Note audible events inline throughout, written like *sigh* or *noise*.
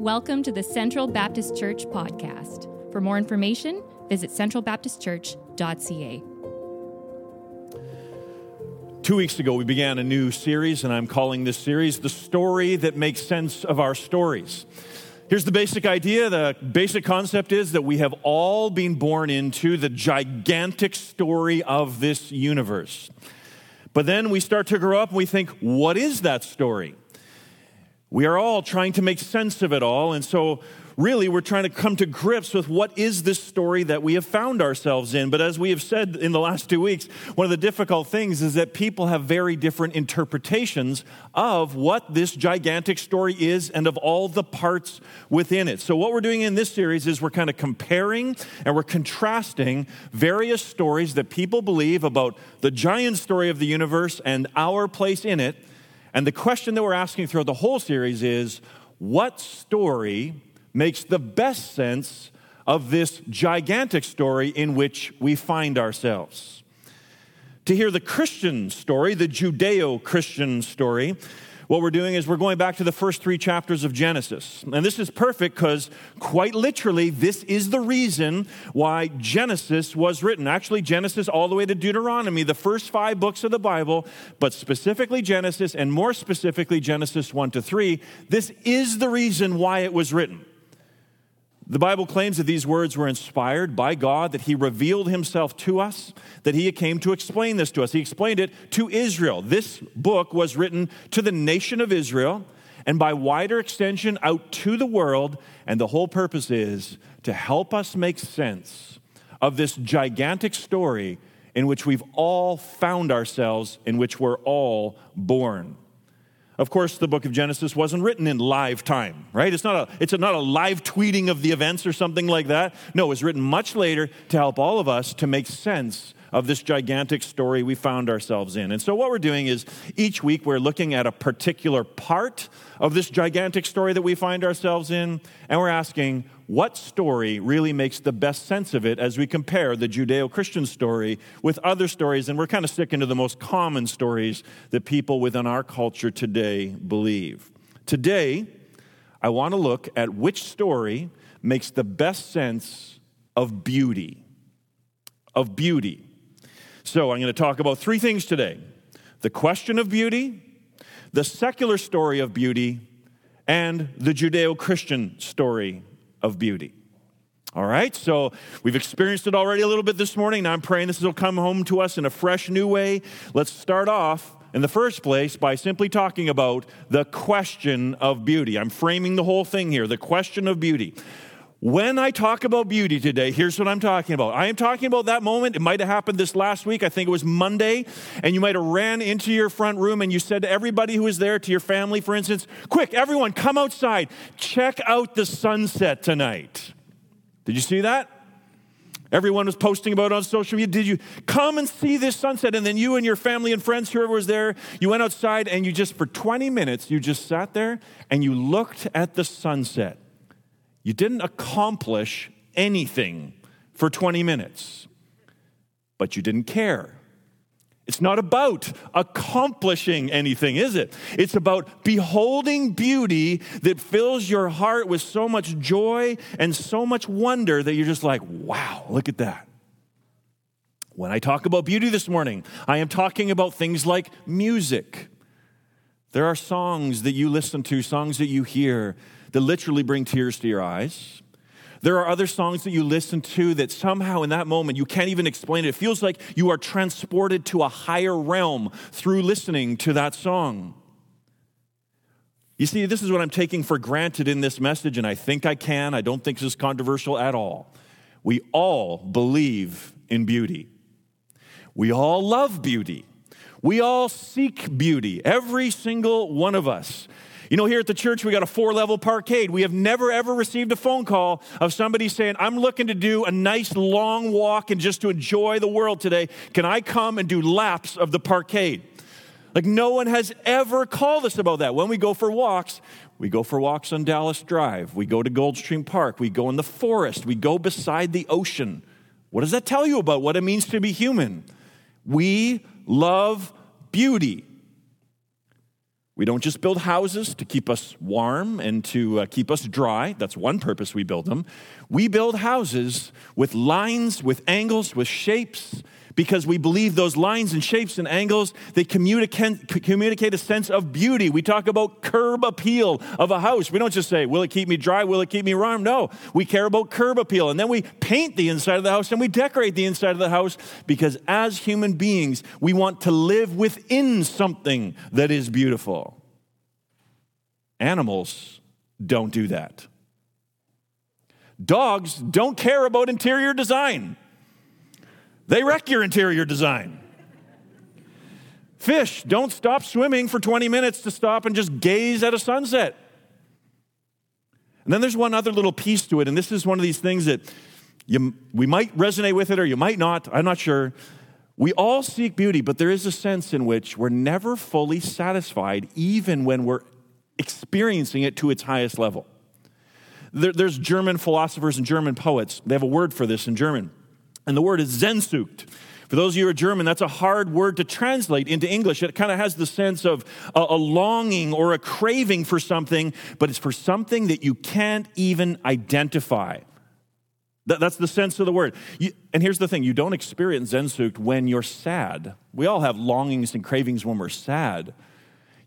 Welcome to the Central Baptist Church podcast. For more information, visit centralbaptistchurch.ca. Two weeks ago, we began a new series, and I'm calling this series The Story That Makes Sense of Our Stories. Here's the basic idea the basic concept is that we have all been born into the gigantic story of this universe. But then we start to grow up and we think, what is that story? We are all trying to make sense of it all. And so, really, we're trying to come to grips with what is this story that we have found ourselves in. But as we have said in the last two weeks, one of the difficult things is that people have very different interpretations of what this gigantic story is and of all the parts within it. So, what we're doing in this series is we're kind of comparing and we're contrasting various stories that people believe about the giant story of the universe and our place in it and the question that we're asking throughout the whole series is what story makes the best sense of this gigantic story in which we find ourselves? To hear the Christian story, the Judeo Christian story, what we're doing is we're going back to the first three chapters of Genesis. And this is perfect because, quite literally, this is the reason why Genesis was written. Actually, Genesis all the way to Deuteronomy, the first five books of the Bible, but specifically Genesis, and more specifically Genesis 1 to 3, this is the reason why it was written. The Bible claims that these words were inspired by God, that He revealed Himself to us, that He came to explain this to us. He explained it to Israel. This book was written to the nation of Israel and by wider extension out to the world. And the whole purpose is to help us make sense of this gigantic story in which we've all found ourselves, in which we're all born. Of course, the book of Genesis wasn't written in live time, right? It's not a, it's a, not a live tweeting of the events or something like that. No, it was written much later to help all of us to make sense of this gigantic story we found ourselves in. And so, what we're doing is each week we're looking at a particular part of this gigantic story that we find ourselves in, and we're asking, what story really makes the best sense of it as we compare the Judeo Christian story with other stories? And we're kind of sticking to the most common stories that people within our culture today believe. Today, I want to look at which story makes the best sense of beauty. Of beauty. So, I'm going to talk about three things today the question of beauty, the secular story of beauty, and the Judeo Christian story of beauty. All right, so we've experienced it already a little bit this morning. Now I'm praying this will come home to us in a fresh new way. Let's start off in the first place by simply talking about the question of beauty. I'm framing the whole thing here the question of beauty. When I talk about beauty today, here's what I'm talking about. I am talking about that moment. It might have happened this last week. I think it was Monday. And you might have ran into your front room and you said to everybody who was there, to your family, for instance, quick, everyone, come outside. Check out the sunset tonight. Did you see that? Everyone was posting about it on social media. Did you come and see this sunset? And then you and your family and friends, whoever was there, you went outside and you just, for 20 minutes, you just sat there and you looked at the sunset. You didn't accomplish anything for 20 minutes, but you didn't care. It's not about accomplishing anything, is it? It's about beholding beauty that fills your heart with so much joy and so much wonder that you're just like, wow, look at that. When I talk about beauty this morning, I am talking about things like music. There are songs that you listen to, songs that you hear that literally bring tears to your eyes. There are other songs that you listen to that somehow in that moment you can't even explain it. It feels like you are transported to a higher realm through listening to that song. You see, this is what I'm taking for granted in this message, and I think I can. I don't think this is controversial at all. We all believe in beauty. We all love beauty. We all seek beauty, every single one of us. You know, here at the church, we got a four level parkade. We have never, ever received a phone call of somebody saying, I'm looking to do a nice long walk and just to enjoy the world today. Can I come and do laps of the parkade? Like, no one has ever called us about that. When we go for walks, we go for walks on Dallas Drive. We go to Goldstream Park. We go in the forest. We go beside the ocean. What does that tell you about what it means to be human? We love beauty. We don't just build houses to keep us warm and to uh, keep us dry. That's one purpose we build them. We build houses with lines, with angles, with shapes, because we believe those lines and shapes and angles, they communicate, communicate a sense of beauty. We talk about curb appeal of a house. We don't just say, will it keep me dry? Will it keep me warm? No, we care about curb appeal. And then we paint the inside of the house and we decorate the inside of the house because as human beings, we want to live within something that is beautiful. Animals don't do that. Dogs don't care about interior design. They wreck your interior design. Fish don't stop swimming for 20 minutes to stop and just gaze at a sunset. And then there's one other little piece to it, and this is one of these things that you, we might resonate with it or you might not. I'm not sure. We all seek beauty, but there is a sense in which we're never fully satisfied, even when we're experiencing it to its highest level. There, there's German philosophers and German poets, they have a word for this in German. And the word is Sehnsucht. For those of you who are German, that's a hard word to translate into English. It kind of has the sense of a, a, longing or a craving for something, but it's for something that you can't even identify. That, that's the sense of the word. You, and here's the thing you don't experience Sehnsucht when you're sad. We all have longings and cravings when we're sad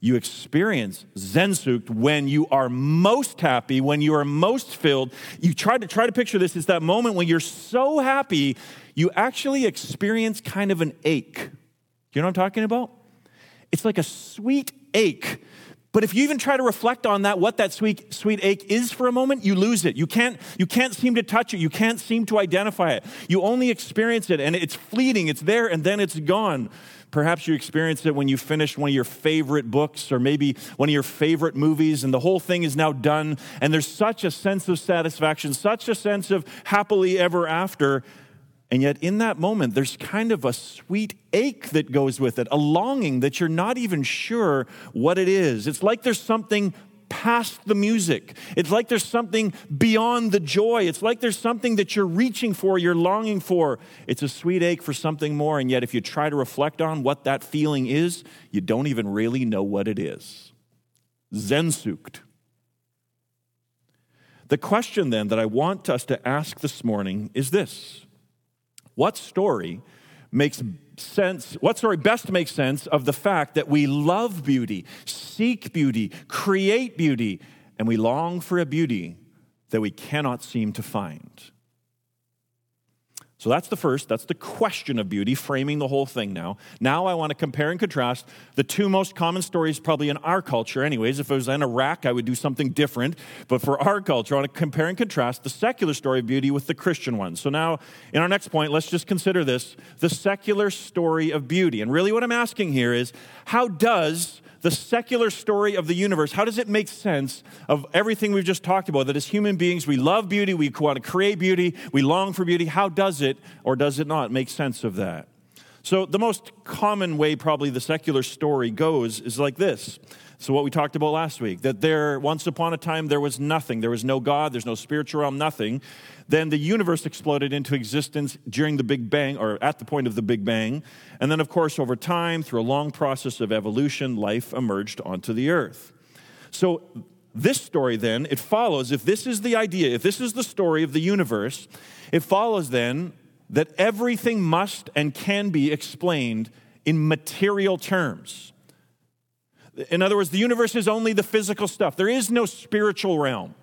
you experience Sehnsucht when you are most happy, when you are most filled. You try to try to picture this. It's that moment when you're so happy, you actually experience kind of an ache. You know what I'm talking about? It's like a sweet ache. But if you even try to reflect on that, what that sweet, sweet ache is for a moment, you lose it. You can't, you can't seem to touch it. You can't seem to identify it. You only experience it, and it's fleeting. It's there, and then it's gone. Perhaps you experienced it when you finished one of your favorite books or maybe one of your favorite movies, and the whole thing is now done. And there's such a sense of satisfaction, such a sense of happily ever after. And yet, in that moment, there's kind of a sweet ache that goes with it, a longing that you're not even sure what it is. It's like there's something past the music. It's like there's something beyond the joy. It's like there's something that you're reaching for, you're longing for. It's a sweet ache for something more. And yet, if you try to reflect on what that feeling is, you don't even really know what it is. Sehnsucht. The question then that I want us to ask this morning is this What story makes sense, what story best makes sense of the fact that we love beauty, seek beauty, create beauty, and we long for a beauty that we cannot seem to find? So that's the first, that's the question of beauty, framing the whole thing now. Now I want to compare and contrast the two most common stories, probably in our culture, anyways. If it was in Iraq, I would do something different. But for our culture, I want to compare and contrast the secular story of beauty with the Christian one. So now, in our next point, let's just consider this the secular story of beauty. And really, what I'm asking here is how does the secular story of the universe, how does it make sense of everything we've just talked about? That as human beings, we love beauty, we want to create beauty, we long for beauty. How does it, or does it not, make sense of that? So, the most common way, probably, the secular story goes is like this. So, what we talked about last week that there, once upon a time, there was nothing. There was no God, there's no spiritual realm, nothing. Then the universe exploded into existence during the Big Bang, or at the point of the Big Bang. And then, of course, over time, through a long process of evolution, life emerged onto the earth. So, this story then, it follows, if this is the idea, if this is the story of the universe, it follows then that everything must and can be explained in material terms. In other words, the universe is only the physical stuff, there is no spiritual realm.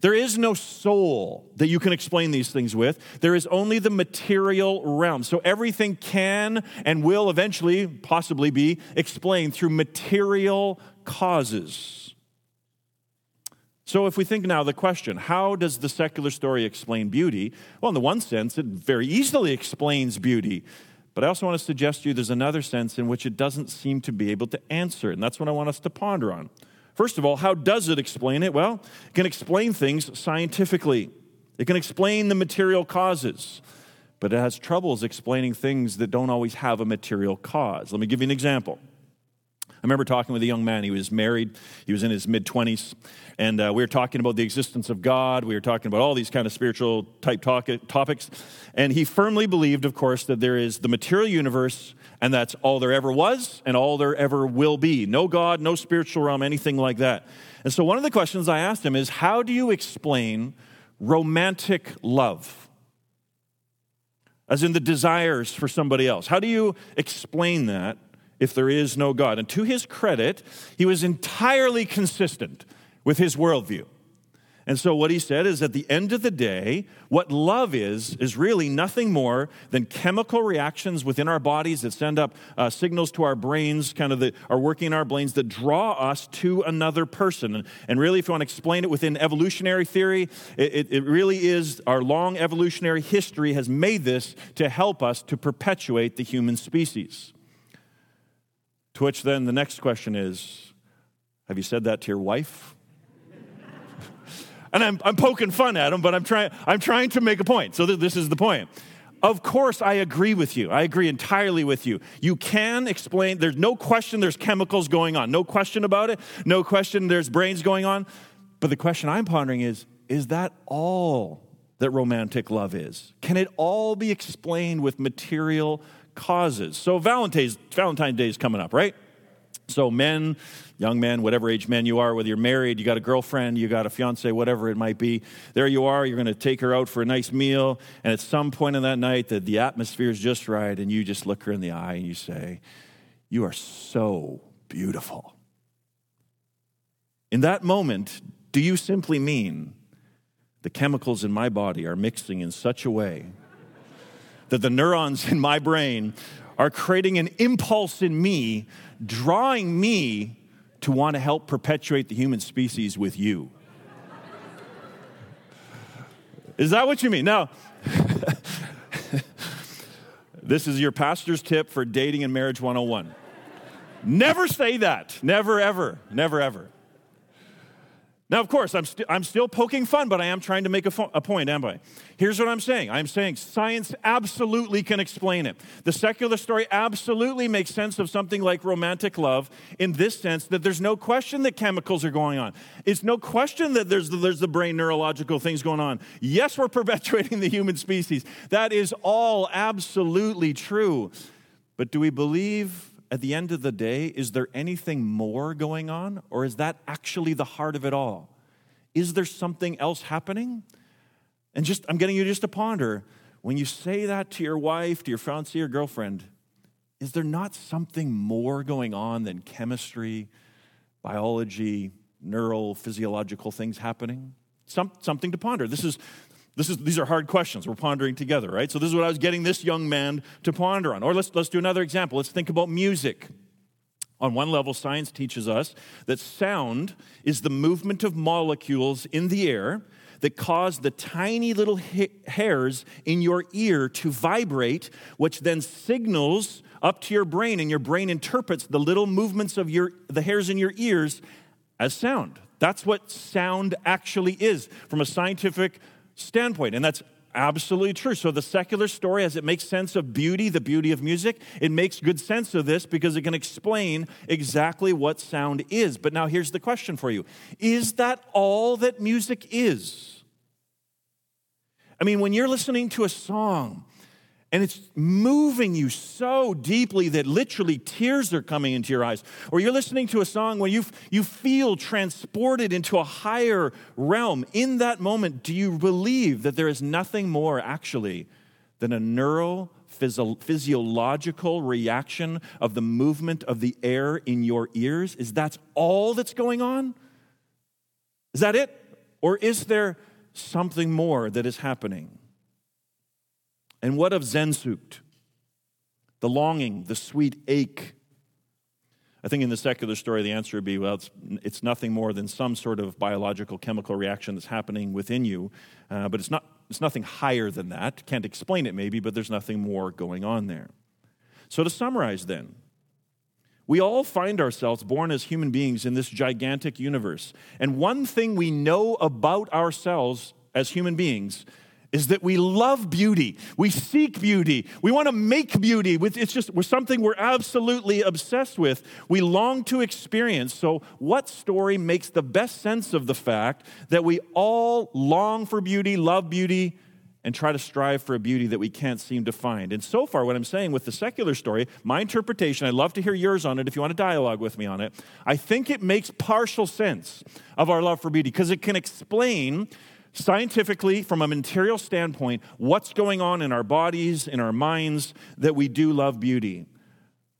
There is no soul that you can explain these things with. There is only the material realm. So everything can and will eventually, possibly, be explained through material causes. So, if we think now the question, how does the secular story explain beauty? Well, in the one sense, it very easily explains beauty. But I also want to suggest to you there's another sense in which it doesn't seem to be able to answer. it, And that's what I want us to ponder on. First of all, how does it explain it? Well, it can explain things scientifically, it can explain the material causes, but it has troubles explaining things that don't always have a material cause. Let me give you an example. I remember talking with a young man. He was married, he was in his mid 20s, and uh, we were talking about the existence of God. We were talking about all these kind of spiritual type talk- topics. And he firmly believed, of course, that there is the material universe And that's all there ever was and all there ever will be. No God, no spiritual realm, anything like that. And so, one of the questions I asked him is how do you explain romantic love? As in the desires for somebody else. How do you explain that if there is no God? And to his credit, he was entirely consistent with his worldview. And so, what he said is at the end of the day, what love is, is really nothing more than chemical reactions within our bodies that send up uh, signals to our brains, kind of that are working in our brains that draw us to another person. And, and really, if you want to explain it within evolutionary theory, it, it, it really is our long evolutionary history has made this to help us to perpetuate the human species. To which then the next question is Have you said that to your wife? And I'm, I'm poking fun at him, but I'm trying, I'm trying to make a point. So th- this is the point. Of course, I agree with you. I agree entirely with you. You can explain, there's no question there's chemicals going on. No question about it. No question there's brains going on. But the question I'm pondering is is that all that romantic love is? Can it all be explained with material causes? So Valentine's, Valentine's Day is coming up, right? So, men, young men, whatever age men you are, whether you're married, you got a girlfriend, you got a fiance, whatever it might be, there you are, you're going to take her out for a nice meal, and at some point in that night, the, the atmosphere is just right, and you just look her in the eye and you say, You are so beautiful. In that moment, do you simply mean the chemicals in my body are mixing in such a way that the neurons in my brain are creating an impulse in me drawing me to want to help perpetuate the human species with you. Is that what you mean? Now, *laughs* this is your pastor's tip for dating and marriage 101. Never say that. Never, ever. Never, ever. Now, of course, I'm, i I'm still poking fun, but I am trying to make a, fo- a point, am I? Here's what I'm saying I'm saying science absolutely can explain it. The secular story absolutely makes sense of something like romantic love in this sense that there's no question that chemicals are going on. It's no question that there's the, there's the brain neurological things going on. Yes, we're *laughs* perpetuating the human species. That is all absolutely true. But do we believe at the end of the day, is there anything more going on? Or is that actually the heart of it all? Is there something else happening? And just, I'm getting you just to ponder when you say that to your wife, to your fiancé or girlfriend, is there not something more going on than chemistry, biology, neural, physiological things happening? Some, something to ponder. This is this is, these are hard questions we're pondering together, right? So, this is what I was getting this young man to ponder on. Or let's, let's do another example. Let's think about music. On one level, science teaches us that sound is the movement of molecules in the air that cause the tiny little ha- hairs in your ear to vibrate, which then signals up to your brain, and your brain interprets the little movements of your, the hairs in your ears as sound. That's what sound actually is from a scientific standpoint. And that's absolutely true. So the secular story, as it makes sense of beauty, the beauty of music, it makes good sense of this because it can explain exactly what sound is. But now here's the question for you Is that all that music is? I mean, when you're listening to a song, and it's moving you so deeply that literally tears are coming into your eyes. Or you're listening to a song where you, you feel transported into a higher realm. In that moment, do you believe that there is nothing more actually than a neural physiological reaction of the movement of the air in your ears? Is that all that's going on? Is that it? Or is there something more that is happening? And what of Sehnsucht? The longing, the sweet ache. I think in the secular story, the answer would be well, it's, it's nothing more than some sort of biological chemical reaction that's happening within you, uh, but it's, not, it's nothing higher than that. Can't explain it maybe, but there's nothing more going on there. So to summarize then, we all find ourselves born as human beings in this gigantic universe. And one thing we know about ourselves as human beings is that we love beauty. We seek beauty. We want to make beauty. It's just we're something we're absolutely obsessed with. We long to experience. So, what story makes the best sense of the fact that we all long for beauty, love beauty, and try to strive for a beauty that we can't seem to find. And so far, what I'm saying with the secular story, my interpretation, I'd love to hear yours on it if you want to dialogue with me on it. I think it makes partial sense of our love for beauty because it can explain scientifically, from a material standpoint, what's going on in our bodies, in our minds, that we do love beauty.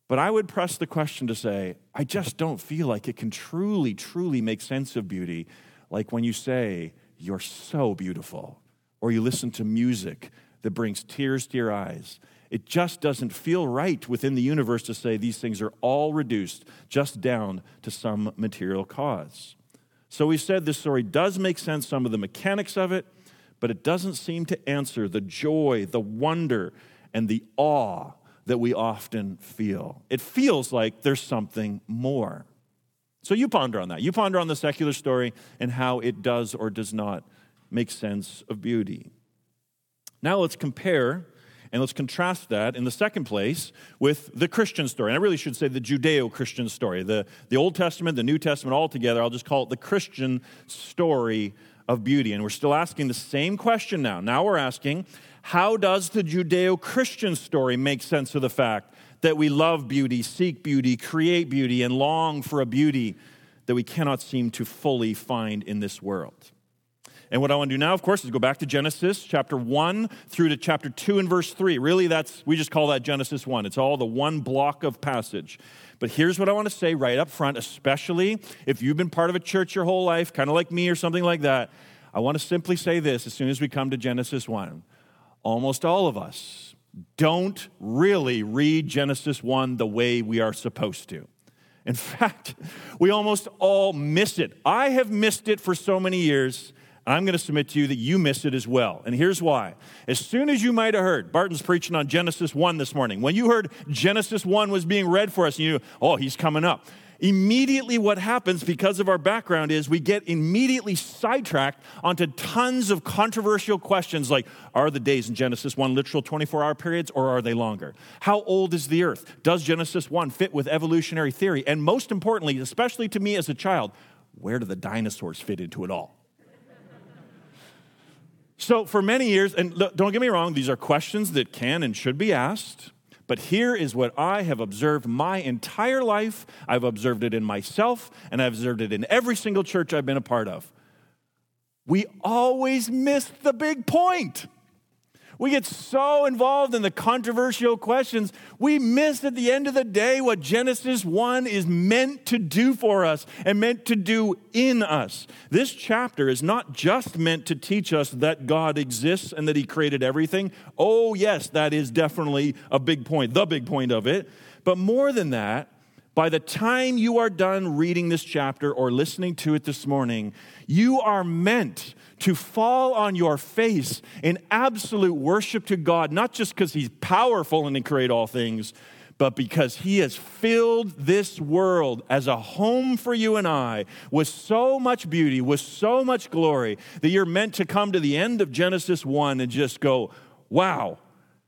But I would press the question to say, I just don't feel like it can truly, truly make sense of beauty, like when you say, You're so beautiful or you listen to music that brings tears to your eyes. It just doesn't feel right within the universe to say these things are all reduced just down to some material cause. So we said this story does make sense, some of the mechanics of it, but it doesn't seem to answer the joy, the wonder, and the awe that we often feel. It feels like there's something more. So you ponder on that. You ponder on the secular story and how it does or does not make sense of beauty. Now let's compare and let's contrast that in the second place with the Christian story. And I really should say the Judeo Christian story. The, the Old Testament, the New Testament all together. I'll just call it the Christian story of beauty. And we're still asking the same question now. Now we're asking, how does the Judeo Christian story make sense of the fact that we love beauty, seek beauty, create beauty, and long for a beauty that we cannot seem to fully find in this world? And what I want to do now, of course, is go back to Genesis chapter 1 through to chapter 2 and verse 3. Really, that's, we just call that Genesis 1. It's all the one block of passage. But here's what I want to say right up front, especially if you've been part of a church your whole life, kind of like me or something like that. I want to simply say this as soon as we come to Genesis 1. Almost all of us don't really read Genesis 1 the way we are supposed to. In *laughs* fact, we almost all miss it. I have missed it for so many years. I'm going to submit to you that you miss it as well. And here's why. As soon as you might have heard, Barton's preaching on Genesis 1 this morning. When you heard Genesis 1 was being read for us, you knew, oh, he's coming up. Immediately, what happens because of our background is we get immediately sidetracked onto tons of controversial questions like Are the days in Genesis 1 literal 24 hour periods or are they longer? How old is the earth? Does Genesis 1 fit with evolutionary theory? And most importantly, especially to me as a child, where do the dinosaurs fit into it all? So, for many years, and don't get me wrong, these are questions that can and should be asked. But here is what I have observed my entire life. I've observed it in myself, and I've observed it in every single church I've been a part of. We always miss the big point. We get so involved in the controversial questions, we miss at the end of the day what Genesis 1 is meant to do for us and meant to do in us. This chapter is not just meant to teach us that God exists and that He created everything. Oh, yes, that is definitely a big point, the big point of it. But more than that, by the time you are done reading this chapter or listening to it this morning, you are meant to fall on your face in absolute worship to God, not just because He's powerful and He created all things, but because He has filled this world as a home for you and I with so much beauty, with so much glory, that you're meant to come to the end of Genesis 1 and just go, wow,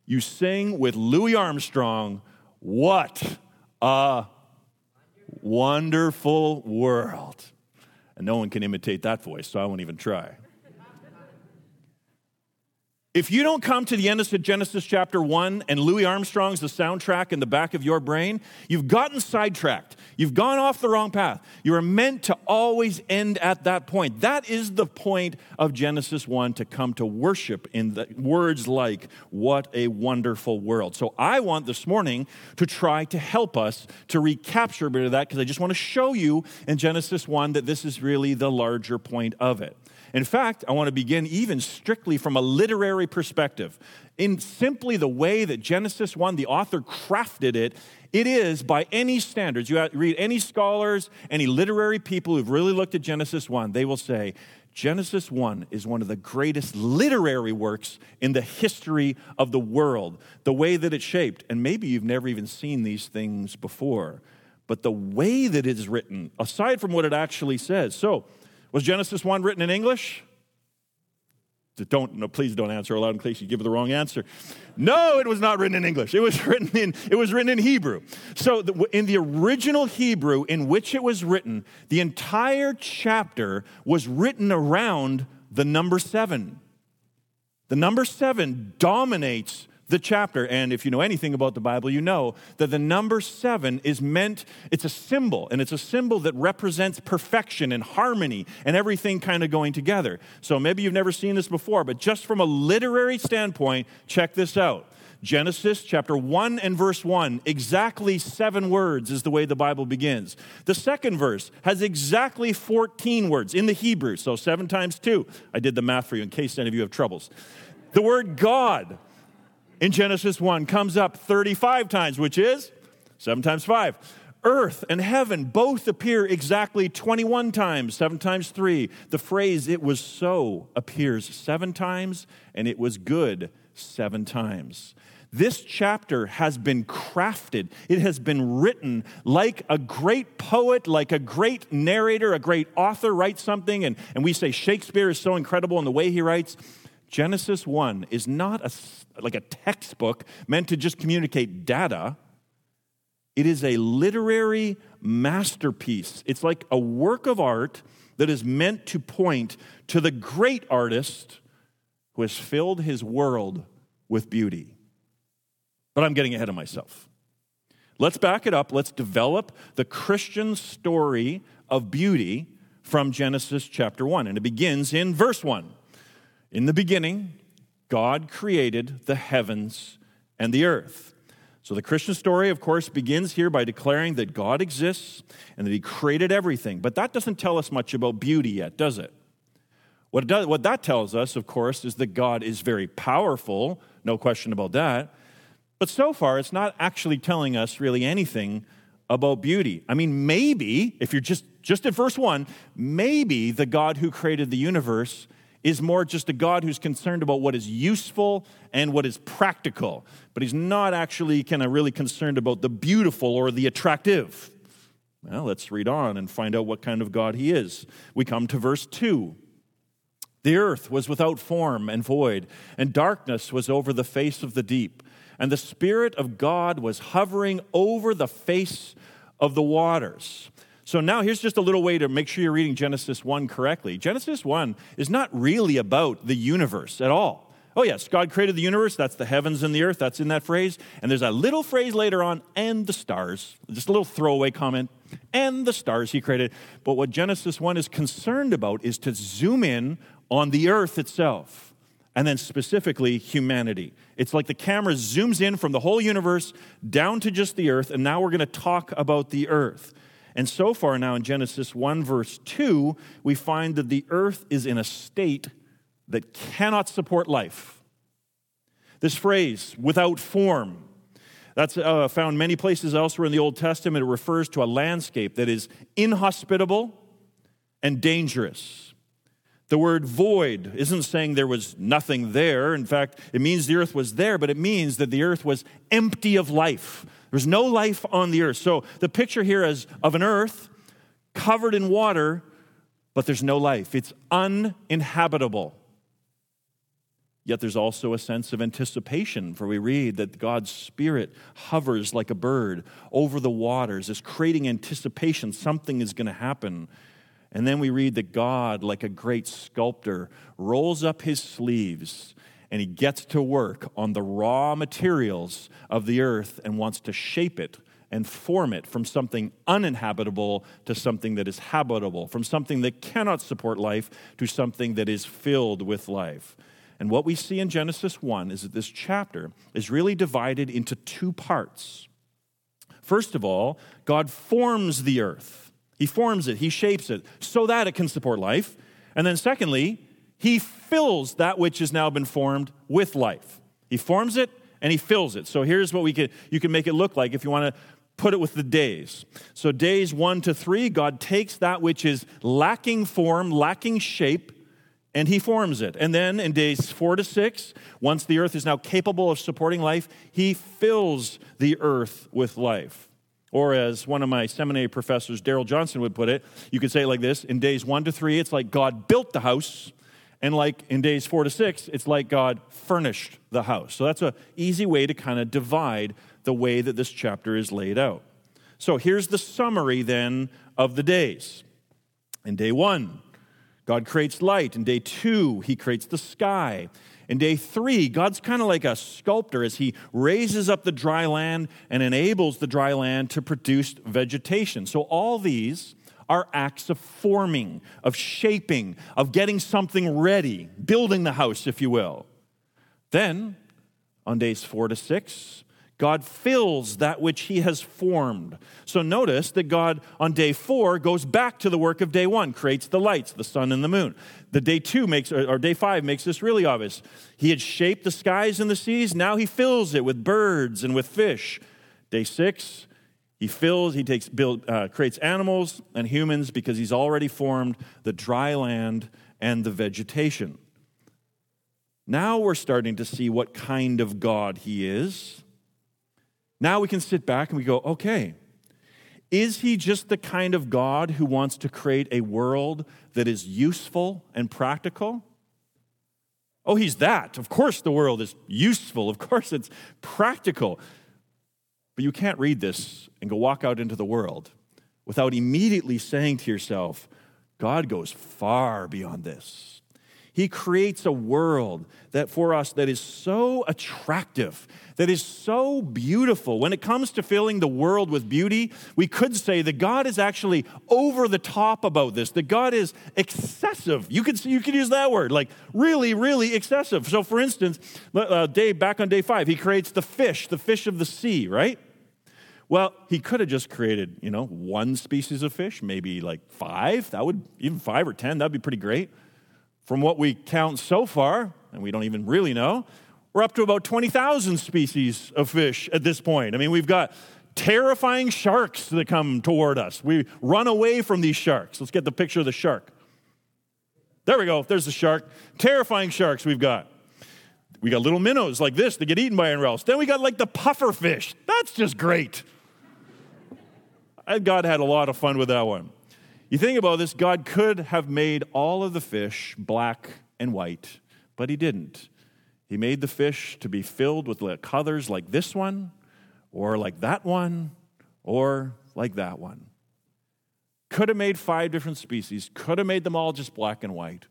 you sing with Louis Armstrong, what a wonderful world. And no one can imitate that voice, so I won't even try. If you don't come to the end of Genesis chapter 1 and Louis Armstrong's the soundtrack in the back of your brain, you've gotten sidetracked. You've gone off the wrong path. You are meant to always end at that point. That is the point of Genesis 1 to come to worship in the words like, What a wonderful world. So I want this morning to try to help us to recapture a bit of that because I just want to show you in Genesis 1 that this is really the larger point of it. In fact, I want to begin even strictly from a literary perspective. In simply the way that Genesis 1, the author crafted it, it is by any standards. You read any scholars, any literary people who've really looked at Genesis 1, they will say Genesis 1 is one of the greatest literary works in the history of the world. The way that it's shaped, and maybe you've never even seen these things before, but the way that it is written, aside from what it actually says. So, was Genesis 1 written in English? Don't, no, please don't answer aloud in case you give the wrong answer. No, it was not written in English. It was *laughs* written in, it was written in Hebrew. So, the, in the original Hebrew in which it was written, the entire chapter was written around the number seven. The number seven dominates the chapter. And if you know anything about the Bible, you know that the number seven is meant, it's a symbol, and it's a symbol that represents perfection and harmony and everything kind of going together. So maybe you've never seen this before, but just from a literary standpoint, check this out. Genesis chapter 1 and verse 1, exactly seven words is the way the Bible begins. The second verse has exactly 14 words in the Hebrew, so seven times two. I did the math for you in case any of you have troubles. The word God in Genesis 1 comes up 35 times, which is 7 times 5. Earth and heaven both appear exactly 21 times, 7 times 3. The phrase, it was so, appears 7 times, and it was good 7 times. This chapter has been crafted. It has been written like a great poet, like a great narrator, a great author writes something, and, and we say Shakespeare is so incredible in the way he writes. Genesis 1 is not a, like a textbook meant to just communicate data. It is a literary masterpiece. It's like a work of art that is meant to point to the great artist who has filled his world with beauty. But I'm getting ahead of myself. Let's back it up. Let's develop the Christian story of beauty from Genesis chapter 1. And it begins in verse 1. In the beginning, God created the heavens and the earth. So the Christian story, of course, begins here by declaring that God exists and that He created everything. But that doesn't tell us much about beauty yet, does it? What, does, what that tells us, of course, is that God is very powerful, no question about that. But so far, it's not actually telling us really anything about beauty. I mean, maybe, if you're just, just at verse 1, maybe the God who created the universe is more just a God who's concerned about what is useful and what is practical, but he's not actually kind of really concerned about the beautiful or the attractive. Well, let's read on and find out what kind of God he is. We come to verse 2. The earth was without form and void, and darkness was over the face of the deep, and the Spirit of God was hovering over the face of the waters. So now here's just a little way to make sure you're reading Genesis 1 correctly. Genesis 1 is not really about the universe at all. Oh, yes, God created the universe. That's the heavens and the earth. That's in that phrase. And there's a little phrase later on, and the stars. Just a little throwaway comment, and the stars he created. But what Genesis 1 is concerned about is to zoom in on the earth itself, and then specifically humanity. It's like the camera zooms in from the whole universe down to just the earth, and now we're going to talk about the earth. And so far now in Genesis 1, verse 2, we find that the earth is in a state that cannot support life. This phrase, without form, that's uh, found many places elsewhere in the Old Testament. It refers to a landscape that is inhospitable and dangerous. The word void isn't saying there was nothing there. In fact, it means the earth was there, but it means that the earth was empty of life. There's no life on the earth. So the picture here is of an earth covered in water, but there's no life. It's uninhabitable. Yet there's also a sense of anticipation, for we read that God's Spirit hovers like a bird over the waters, is creating anticipation, something is going to happen. And then we read that God, like a great sculptor, rolls up his sleeves and he gets to work on the raw materials of the earth and wants to shape it and form it from something uninhabitable to something that is habitable, from something that cannot support life to something that is filled with life. And what we see in Genesis 1 is that this chapter is really divided into two parts. First of all, God forms the earth. He forms it, He shapes it so that it can support life. And then, secondly, he fills that which has now been formed with life. He forms it and he fills it. So here's what we can, you can make it look like if you want to put it with the days. So days 1 to 3, God takes that which is lacking form, lacking shape, and he forms it. And then in days 4 to 6, once the earth is now capable of supporting life, he fills the earth with life. Or, as one of my seminary professors, Darrell Johnson, would put it, you could say it like this In days one to three, it's like God built the house, and like in days four to six, it's like God furnished the house. So that's an easy way to kind of divide the way that this chapter is laid out. So here's the summary then of the days. In day one, God creates light. In day two, he creates the sky. In day three, God's kind of like a sculptor as he raises up the dry land and enables the dry land to produce vegetation. So, all these are acts of forming, of shaping, of getting something ready, building the house, if you will. Then, on days four to six, God fills that which he has formed. So notice that God on day four goes back to the work of day one, creates the lights, the sun and the moon. The day two makes, or day five makes this really obvious. He had shaped the skies and the seas, now he fills it with birds and with fish. Day six, he fills, he takes, build, uh, creates animals and humans because he's already formed the dry land and the vegetation. Now we're starting to see what kind of God he is. Now we can sit back and we go, okay, is he just the kind of God who wants to create a world that is useful and practical? Oh, he's that. Of course, the world is useful. Of course, it's practical. But you can't read this and go walk out into the world without immediately saying to yourself, God goes far beyond this. He creates a world that for us that is so attractive, that is so beautiful. When it comes to filling the world with beauty, we could say that God is actually over the top about this, that God is excessive. You could, you could use that word, like really, really excessive. So, for instance, uh, day, back on day five, he creates the fish, the fish of the sea, right? Well, he could have just created, you know, one species of fish, maybe like five. That would, even five or 10, that'd be pretty great. From what we count so far, and we don't even really know, we're up to about 20,000 species of fish at this point. I mean, we've got terrifying sharks that come toward us. We run away from these sharks. Let's get the picture of the shark. There we go. There's the shark. Terrifying sharks we've got. We got little minnows like this that get eaten by else. Then we got like the puffer fish. That's just great. *laughs* God had a lot of fun with that one. You think about this, God could have made all of the fish black and white, but He didn't. He made the fish to be filled with colors like this one, or like that one, or like that one. Could have made five different species, could have made them all just black and white,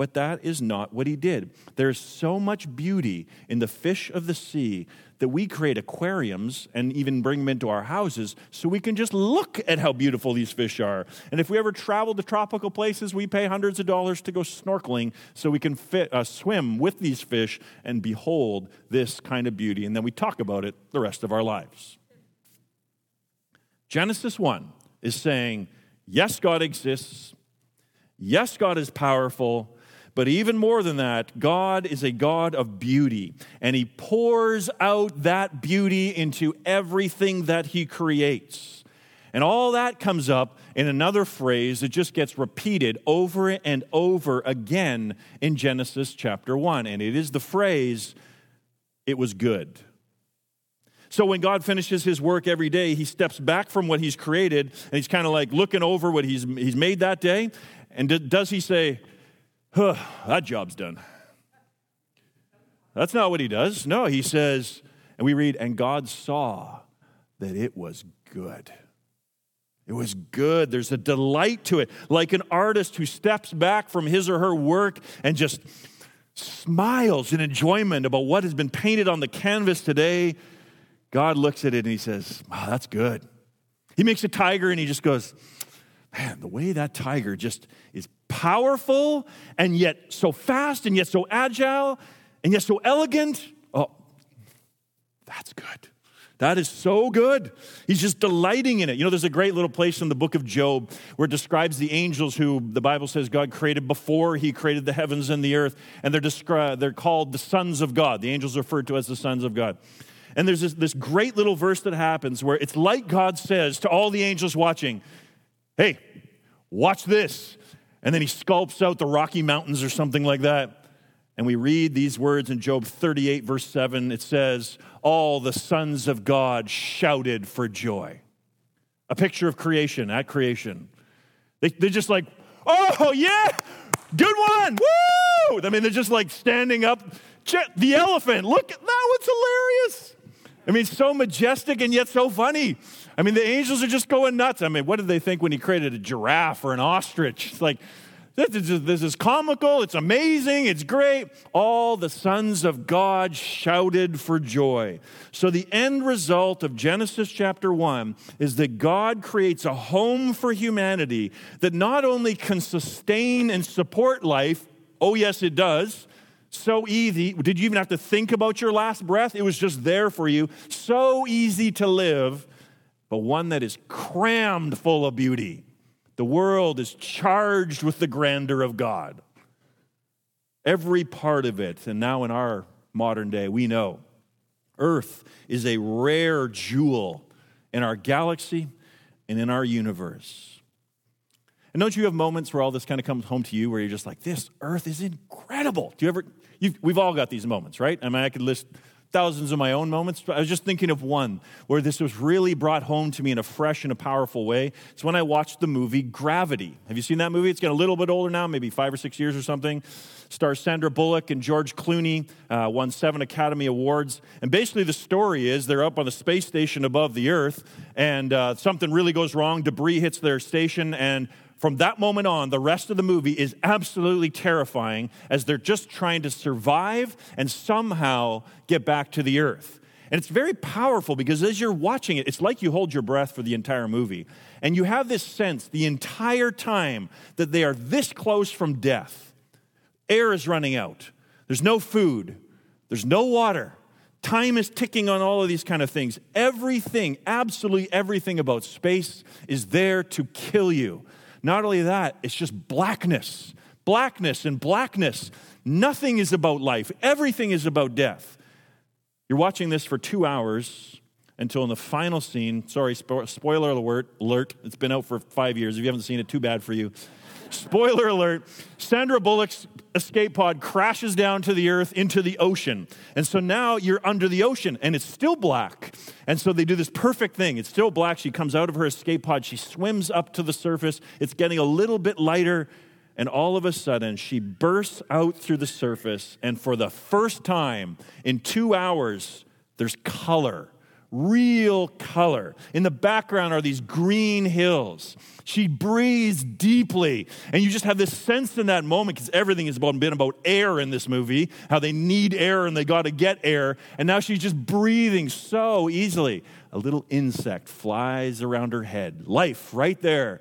but that is not what he did. There's so much beauty in the fish of the sea that we create aquariums and even bring them into our houses so we can just look at how beautiful these fish are. And if we ever travel to tropical places, we pay hundreds of dollars to go snorkeling so we can fit, uh, swim with these fish and behold this kind of beauty. And then we talk about it the rest of our lives. Genesis 1 is saying, yes, God exists. Yes, God is powerful. But even more than that, God is a God of beauty, and He pours out that beauty into everything that He creates. And all that comes up in another phrase that just gets repeated over and over again in Genesis chapter 1. And it is the phrase, it was good. So when God finishes his work every day, he steps back from what he's created and he's kind of like looking over what he's, he's made that day. And does he say, huh, that job's done. That's not what he does. No, he says, and we read, and God saw that it was good. It was good. There's a delight to it, like an artist who steps back from his or her work and just smiles in enjoyment about what has been painted on the canvas today. God looks at it and he says, Wow, that's good. He makes a tiger and he just goes, Man, the way that tiger just is powerful and yet so fast and yet so agile and yet so elegant. Oh, that's good. That is so good. He's just delighting in it. You know, there's a great little place in the book of Job where it describes the angels who the Bible says God created before he created the heavens and the earth. And they're, descri- they're called the sons of God. The angels referred to as the sons of God. And there's this, this great little verse that happens where it's like God says to all the angels watching, Hey, watch this. And then he sculpts out the Rocky Mountains or something like that. And we read these words in Job 38, verse 7. It says, All the sons of God shouted for joy. A picture of creation at creation. They, they're just like, Oh, yeah, good one. Woo! I mean, they're just like standing up. The elephant, look, at that one's hilarious. I mean, so majestic and yet so funny. I mean, the angels are just going nuts. I mean, what did they think when he created a giraffe or an ostrich? It's like, This is, this is comical, it's amazing, it's great. All the sons of God shouted for joy. So, the end result of Genesis chapter 1 is that God creates a home for humanity that not only can sustain and support life, oh, yes, it does. So easy. Did you even have to think about your last breath? It was just there for you. So easy to live, but one that is crammed full of beauty. The world is charged with the grandeur of God. Every part of it, and now in our modern day, we know Earth is a rare jewel in our galaxy and in our universe. And don't you have moments where all this kind of comes home to you where you're just like, this Earth is incredible? Do you ever, we've all got these moments, right? I mean, I could list thousands of my own moments. but I was just thinking of one where this was really brought home to me in a fresh and a powerful way. It's when I watched the movie Gravity. Have you seen that movie? It's getting a little bit older now, maybe five or six years or something. Stars Sandra Bullock and George Clooney, uh, won seven Academy Awards. And basically, the story is they're up on the space station above the Earth, and uh, something really goes wrong. Debris hits their station, and from that moment on, the rest of the movie is absolutely terrifying as they're just trying to survive and somehow get back to the earth. And it's very powerful because as you're watching it, it's like you hold your breath for the entire movie. And you have this sense the entire time that they are this close from death. Air is running out, there's no food, there's no water. Time is ticking on all of these kind of things. Everything, absolutely everything about space is there to kill you. Not only that, it's just blackness, blackness and blackness. Nothing is about life, everything is about death. You're watching this for two hours until in the final scene, sorry, spoiler alert, alert, it's been out for five years. If you haven't seen it, too bad for you. Spoiler alert Sandra Bullock's escape pod crashes down to the earth into the ocean. And so now you're under the ocean and it's still black. And so they do this perfect thing. It's still black. She comes out of her escape pod. She swims up to the surface. It's getting a little bit lighter. And all of a sudden, she bursts out through the surface. And for the first time in two hours, there's color real color. In the background are these green hills. She breathes deeply. And you just have this sense in that moment because everything has been about air in this movie, how they need air and they got to get air. And now she's just breathing so easily. A little insect flies around her head. Life right there.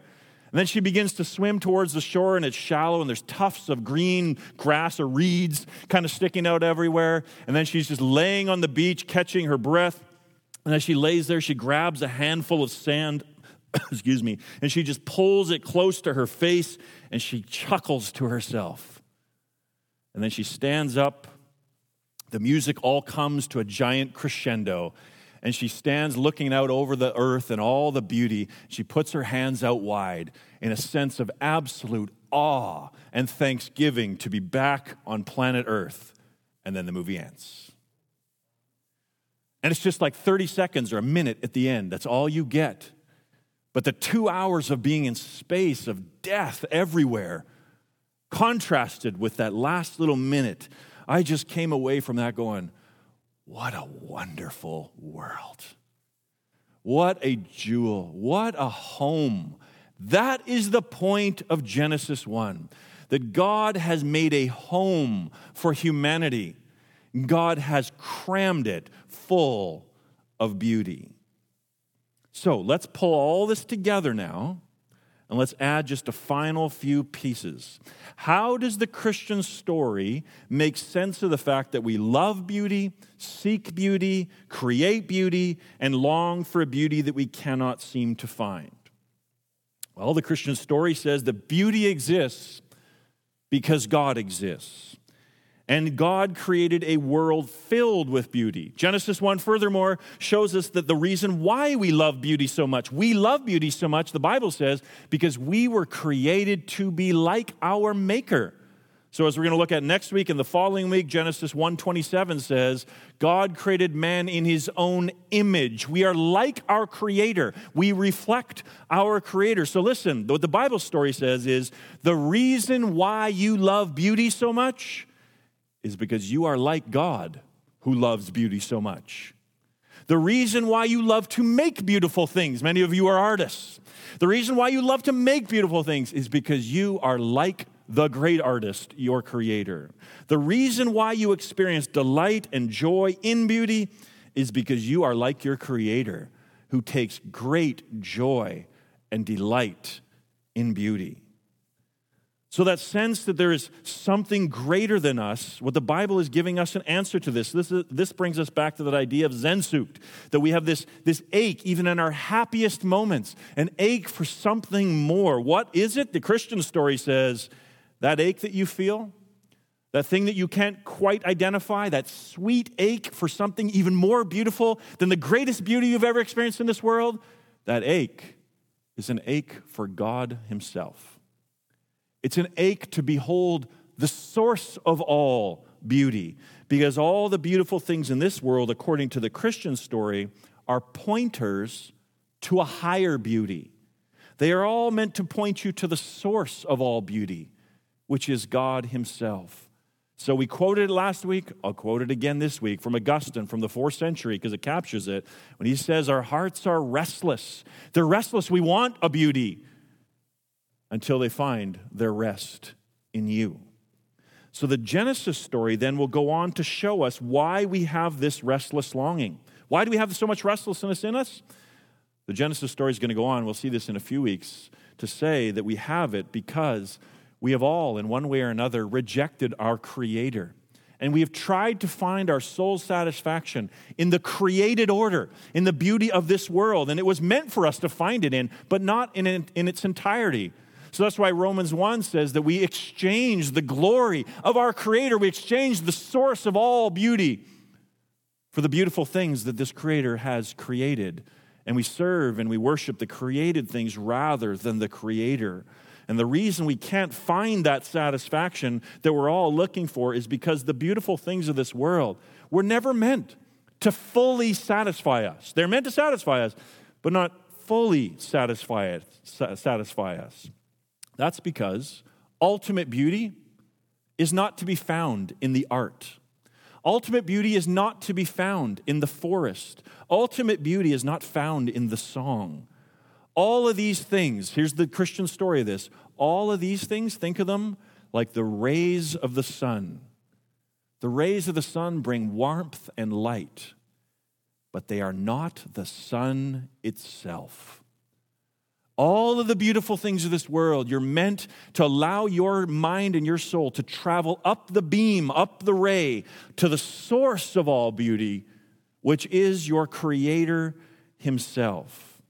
And then she begins to swim towards the shore, and it's shallow, and there's tufts of green grass or reeds kind of sticking out everywhere. And then she's just laying on the beach, catching her breath. And as she lays there, she grabs a handful of sand, *coughs* excuse me, and she just pulls it close to her face and she chuckles to herself. And then she stands up. The music all comes to a giant crescendo. And she stands looking out over the earth and all the beauty. She puts her hands out wide in a sense of absolute awe and thanksgiving to be back on planet Earth. And then the movie ends. And it's just like 30 seconds or a minute at the end. That's all you get. But the two hours of being in space, of death everywhere, contrasted with that last little minute, I just came away from that going, what a wonderful world. What a jewel. What a home. That is the point of Genesis 1 that God has made a home for humanity. God has crammed it full of beauty. So let's pull all this together now and let's add just a final few pieces. How does the Christian story make sense of the fact that we love beauty, seek beauty, create beauty, and long for a beauty that we cannot seem to find? Well, the Christian story says that beauty exists because God exists. And God created a world filled with beauty. Genesis 1, furthermore, shows us that the reason why we love beauty so much, we love beauty so much, the Bible says, because we were created to be like our Maker. So as we're going to look at next week and the following week, Genesis 1:27 says, God created man in his own image. We are like our creator. We reflect our creator. So listen, what the Bible story says is the reason why you love beauty so much is because you are like God who loves beauty so much. The reason why you love to make beautiful things, many of you are artists. The reason why you love to make beautiful things is because you are like the great artist, your creator. The reason why you experience delight and joy in beauty is because you are like your creator who takes great joy and delight in beauty. So, that sense that there is something greater than us, what the Bible is giving us an answer to this. This, is, this brings us back to that idea of Sehnsucht, that we have this, this ache, even in our happiest moments, an ache for something more. What is it? The Christian story says that ache that you feel, that thing that you can't quite identify, that sweet ache for something even more beautiful than the greatest beauty you've ever experienced in this world, that ache is an ache for God Himself. It's an ache to behold the source of all beauty, because all the beautiful things in this world, according to the Christian story, are pointers to a higher beauty. They are all meant to point you to the source of all beauty, which is God Himself. So we quoted it last week. I'll quote it again this week from Augustine from the fourth century because it captures it when he says, Our hearts are restless. They're restless. We want a beauty until they find their rest in you. So the Genesis story then will go on to show us why we have this restless longing. Why do we have so much restlessness in us? The Genesis story is going to go on, we'll see this in a few weeks, to say that we have it because we have all, in one way or another, rejected our Creator. And we have tried to find our soul's satisfaction in the created order, in the beauty of this world. And it was meant for us to find it in, but not in, in its entirety. So that's why Romans 1 says that we exchange the glory of our Creator, we exchange the source of all beauty for the beautiful things that this Creator has created. And we serve and we worship the created things rather than the Creator. And the reason we can't find that satisfaction that we're all looking for is because the beautiful things of this world were never meant to fully satisfy us. They're meant to satisfy us, but not fully satisfy, it, satisfy us. That's because ultimate beauty is not to be found in the art. Ultimate beauty is not to be found in the forest. Ultimate beauty is not found in the song. All of these things, here's the Christian story of this all of these things, think of them like the rays of the sun. The rays of the sun bring warmth and light, but they are not the sun itself all of the beautiful things of this world, you're meant to allow your mind and your soul to travel up the beam, up the ray, to the source of all beauty, which is your Creator Himself.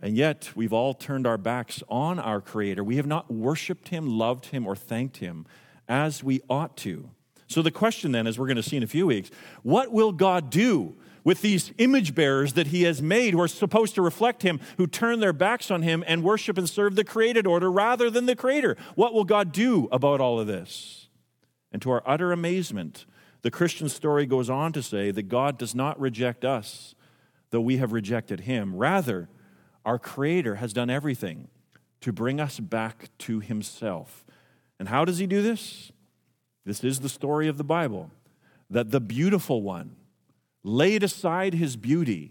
And yet, we've all turned our backs on our Creator. We have not worshiped Him, loved Him, or thanked Him as we ought to. So, the question then, as we're going to see in a few weeks, what will God do with these image bearers that he has made who are supposed to reflect him, who turn their backs on him and worship and serve the created order rather than the creator. What will God do about all of this? And to our utter amazement, the Christian story goes on to say that God does not reject us, though we have rejected him. Rather, our creator has done everything to bring us back to himself. And how does he do this? This is the story of the Bible that the beautiful one, laid aside his beauty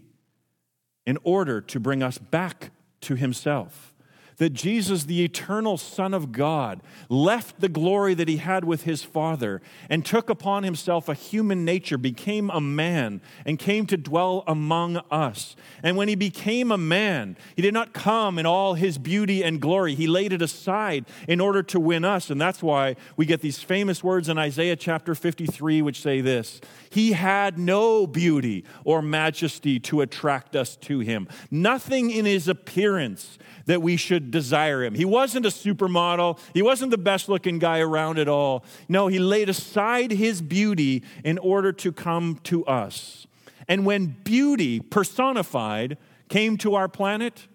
in order to bring us back to himself that Jesus, the eternal Son of God, left the glory that he had with his Father and took upon himself a human nature, became a man, and came to dwell among us. And when he became a man, he did not come in all his beauty and glory. He laid it aside in order to win us. And that's why we get these famous words in Isaiah chapter 53, which say this He had no beauty or majesty to attract us to him, nothing in his appearance that we should desire him. He wasn't a supermodel, he wasn't the best looking guy around at all. No, he laid aside his beauty in order to come to us. And when beauty personified came to our planet,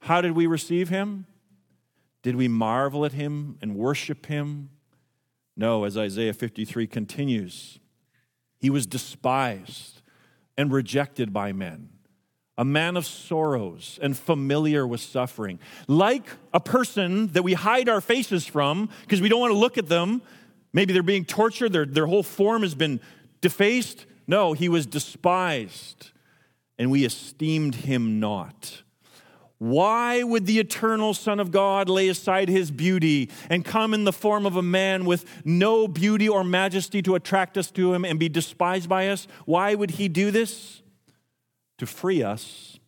how did we receive him? Did we marvel at him and worship him? No, as Isaiah 53 continues, he was despised and rejected by men a man of sorrows and familiar with suffering. Like a person that we hide our faces from because we don't want to look at them. Maybe they're being tortured, their, their whole form has been defaced. No, he was despised, and we esteemed him not. Why would the eternal Son of God lay aside his beauty and come in the form of a man with no beauty or majesty to attract us to him and be despised by us? Why would he do this? To free us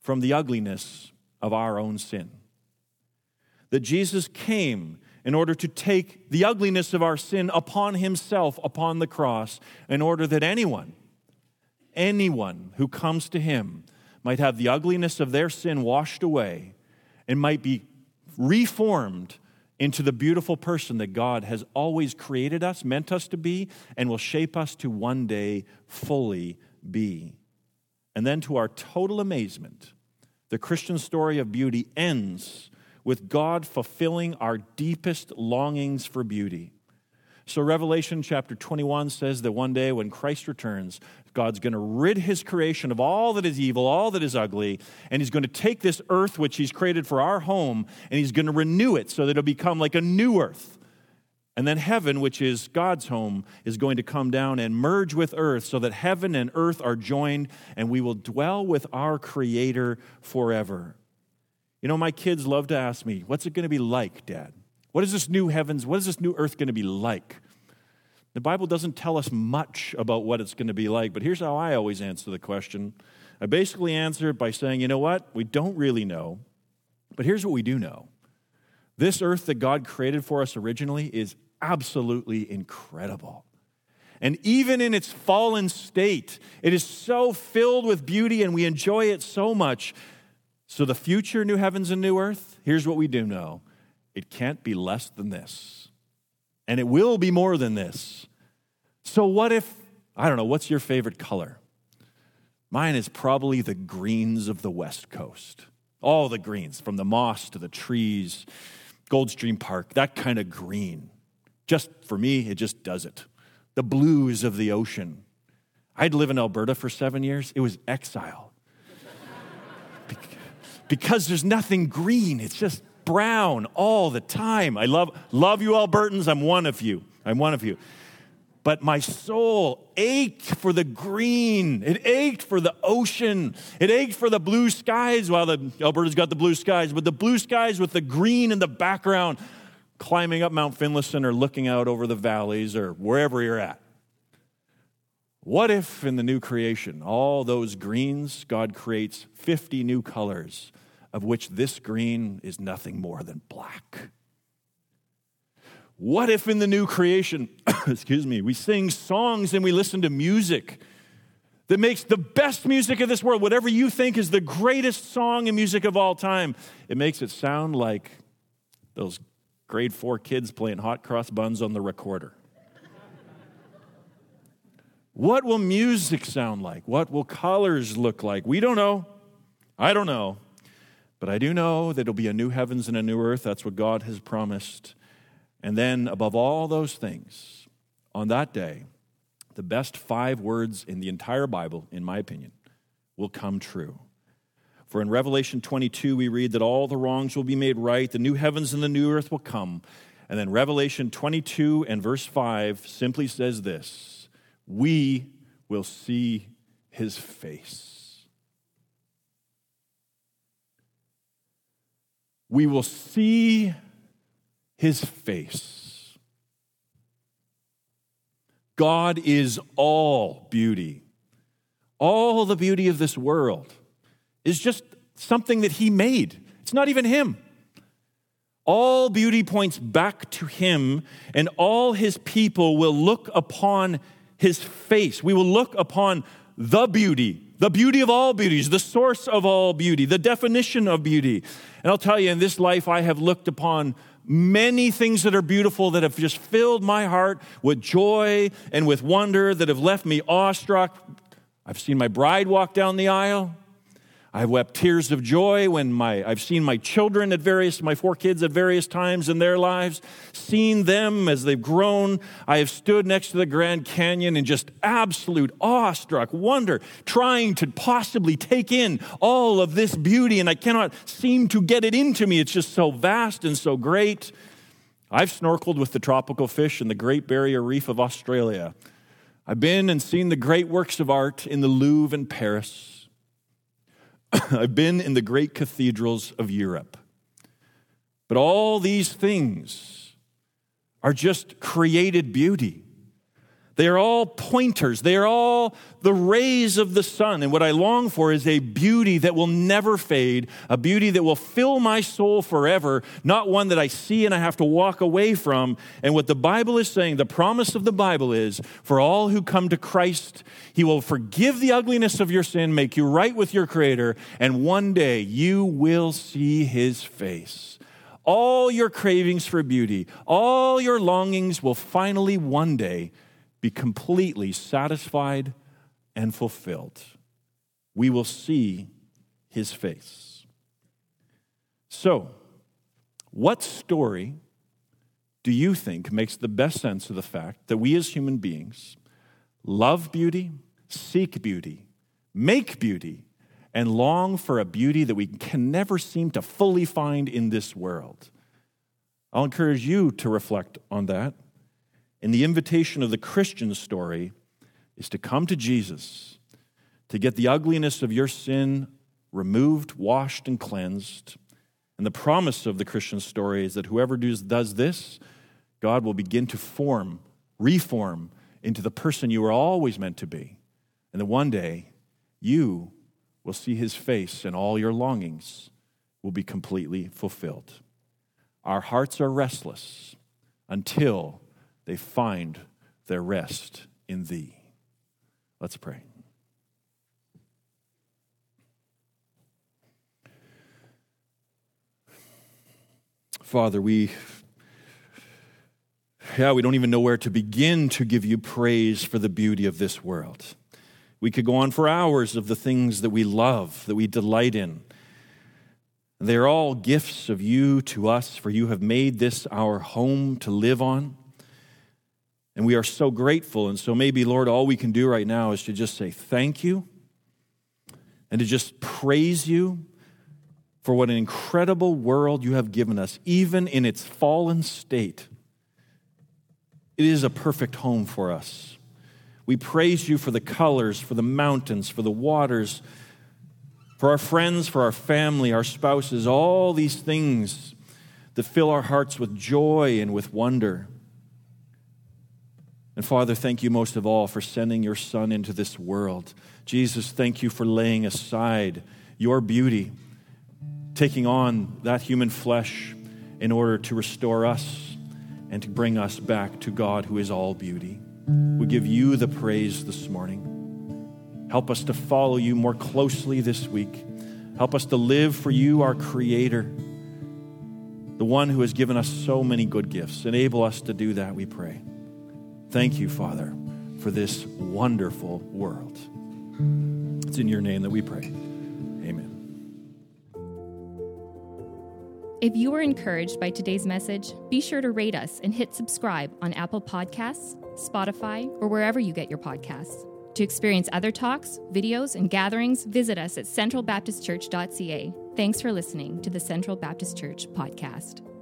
from the ugliness of our own sin. That Jesus came in order to take the ugliness of our sin upon himself upon the cross, in order that anyone, anyone who comes to him might have the ugliness of their sin washed away and might be reformed into the beautiful person that God has always created us, meant us to be, and will shape us to one day fully be. And then, to our total amazement, the Christian story of beauty ends with God fulfilling our deepest longings for beauty. So, Revelation chapter 21 says that one day when Christ returns, God's going to rid his creation of all that is evil, all that is ugly, and he's going to take this earth, which he's created for our home, and he's going to renew it so that it'll become like a new earth. And then heaven, which is God's home, is going to come down and merge with earth so that heaven and earth are joined, and we will dwell with our Creator forever. You know, my kids love to ask me, What's it going to be like, Dad? What is this new heavens, what is this new earth going to be like? The Bible doesn't tell us much about what it's going to be like, but here's how I always answer the question. I basically answer it by saying, you know what? We don't really know, but here's what we do know. This earth that God created for us originally is absolutely incredible. And even in its fallen state, it is so filled with beauty and we enjoy it so much. So, the future new heavens and new earth, here's what we do know it can't be less than this. And it will be more than this. So, what if, I don't know, what's your favorite color? Mine is probably the greens of the West Coast. All the greens, from the moss to the trees, Goldstream Park, that kind of green. Just for me, it just does it. The blues of the ocean. I'd live in Alberta for seven years, it was exile. because there's nothing green, it's just brown all the time. I love, love you, Albertans. I'm one of you. I'm one of you. But my soul ached for the green. It ached for the ocean. It ached for the blue skies. Well, the Alberta's got the blue skies, but the blue skies with the green in the background, climbing up Mount Finlayson or looking out over the valleys or wherever you're at. What if in the new creation, all those greens, God creates 50 new colors of which this green is nothing more than black. What if in the new creation, *coughs* excuse me, we sing songs and we listen to music that makes the best music of this world, whatever you think is the greatest song and music of all time, it makes it sound like those grade four kids playing hot cross buns on the recorder. what will music sound like? What will colors look like? We don't know. I don't know. But I do know that it'll be a new heavens and a new earth. That's what God has promised. And then, above all those things, on that day, the best five words in the entire Bible, in my opinion, will come true. For in Revelation 22, we read that all the wrongs will be made right, the new heavens and the new earth will come. And then Revelation 22 and verse 5 simply says this We will see his face. we will see his face. God is all beauty. All the beauty of this world is just something that he made. It's not even him. All beauty points back to him, and all his people will look upon his face. We will look upon the beauty the beauty of all beauties, the source of all beauty, the definition of beauty. And I'll tell you, in this life, I have looked upon many things that are beautiful that have just filled my heart with joy and with wonder, that have left me awestruck. I've seen my bride walk down the aisle. I've wept tears of joy when my, I've seen my children at various, my four kids at various times in their lives, seen them as they've grown. I have stood next to the Grand Canyon in just absolute awestruck wonder, trying to possibly take in all of this beauty, and I cannot seem to get it into me. It's just so vast and so great. I've snorkeled with the tropical fish in the Great Barrier Reef of Australia. I've been and seen the great works of art in the Louvre in Paris. *coughs* I've been in the great cathedrals of Europe. But all these things are just created beauty. They are all pointers. They are all the rays of the sun. And what I long for is a beauty that will never fade, a beauty that will fill my soul forever, not one that I see and I have to walk away from. And what the Bible is saying, the promise of the Bible is for all who come to Christ, He will forgive the ugliness of your sin, make you right with your Creator, and one day you will see His face. All your cravings for beauty, all your longings will finally one day be completely satisfied and fulfilled. We will see his face. So, what story do you think makes the best sense of the fact that we as human beings love beauty, seek beauty, make beauty, and long for a beauty that we can never seem to fully find in this world? I'll encourage you to reflect on that and the invitation of the Christian story is to come to Jesus, to get the ugliness of your sin removed, washed, and cleansed. And the promise of the Christian story is that whoever does, this, God will begin to form, reform into the person you were always meant to be. And that one day, you will see his face and all your longings will be completely fulfilled. Our hearts are restless until they find their rest in thee. Let's pray. Father, we yeah, we don't even know where to begin to give you praise for the beauty of this world. We could go on for hours of the things that we love, that we delight in. They're all gifts of you to us, for you have made this our home to live on. And we are so grateful. And so maybe, Lord, all we can do right now is to just say thank you and to just praise you for what an incredible world you have given us, even in its fallen state. It is a perfect home for us. We praise you for the colors, for the mountains, for the waters, for our friends, for our family, our spouses, all these things that fill our hearts with joy and with wonder. And Father, thank you most of all for sending your Son into this world. Jesus, thank you for laying aside your beauty, taking on that human flesh in order to restore us and to bring us back to God who is all beauty. We give you the praise this morning. Help us to follow you more closely this week. Help us to live for you, our Creator, the one who has given us so many good gifts. Enable us to do that, we pray. Thank you, Father, for this wonderful world. It's in your name that we pray. Amen. If you were encouraged by today's message, be sure to rate us and hit subscribe on Apple Podcasts, Spotify, or wherever you get your podcasts. To experience other talks, videos, and gatherings, visit us at centralbaptistchurch.ca. Thanks for listening to the Central Baptist Church podcast.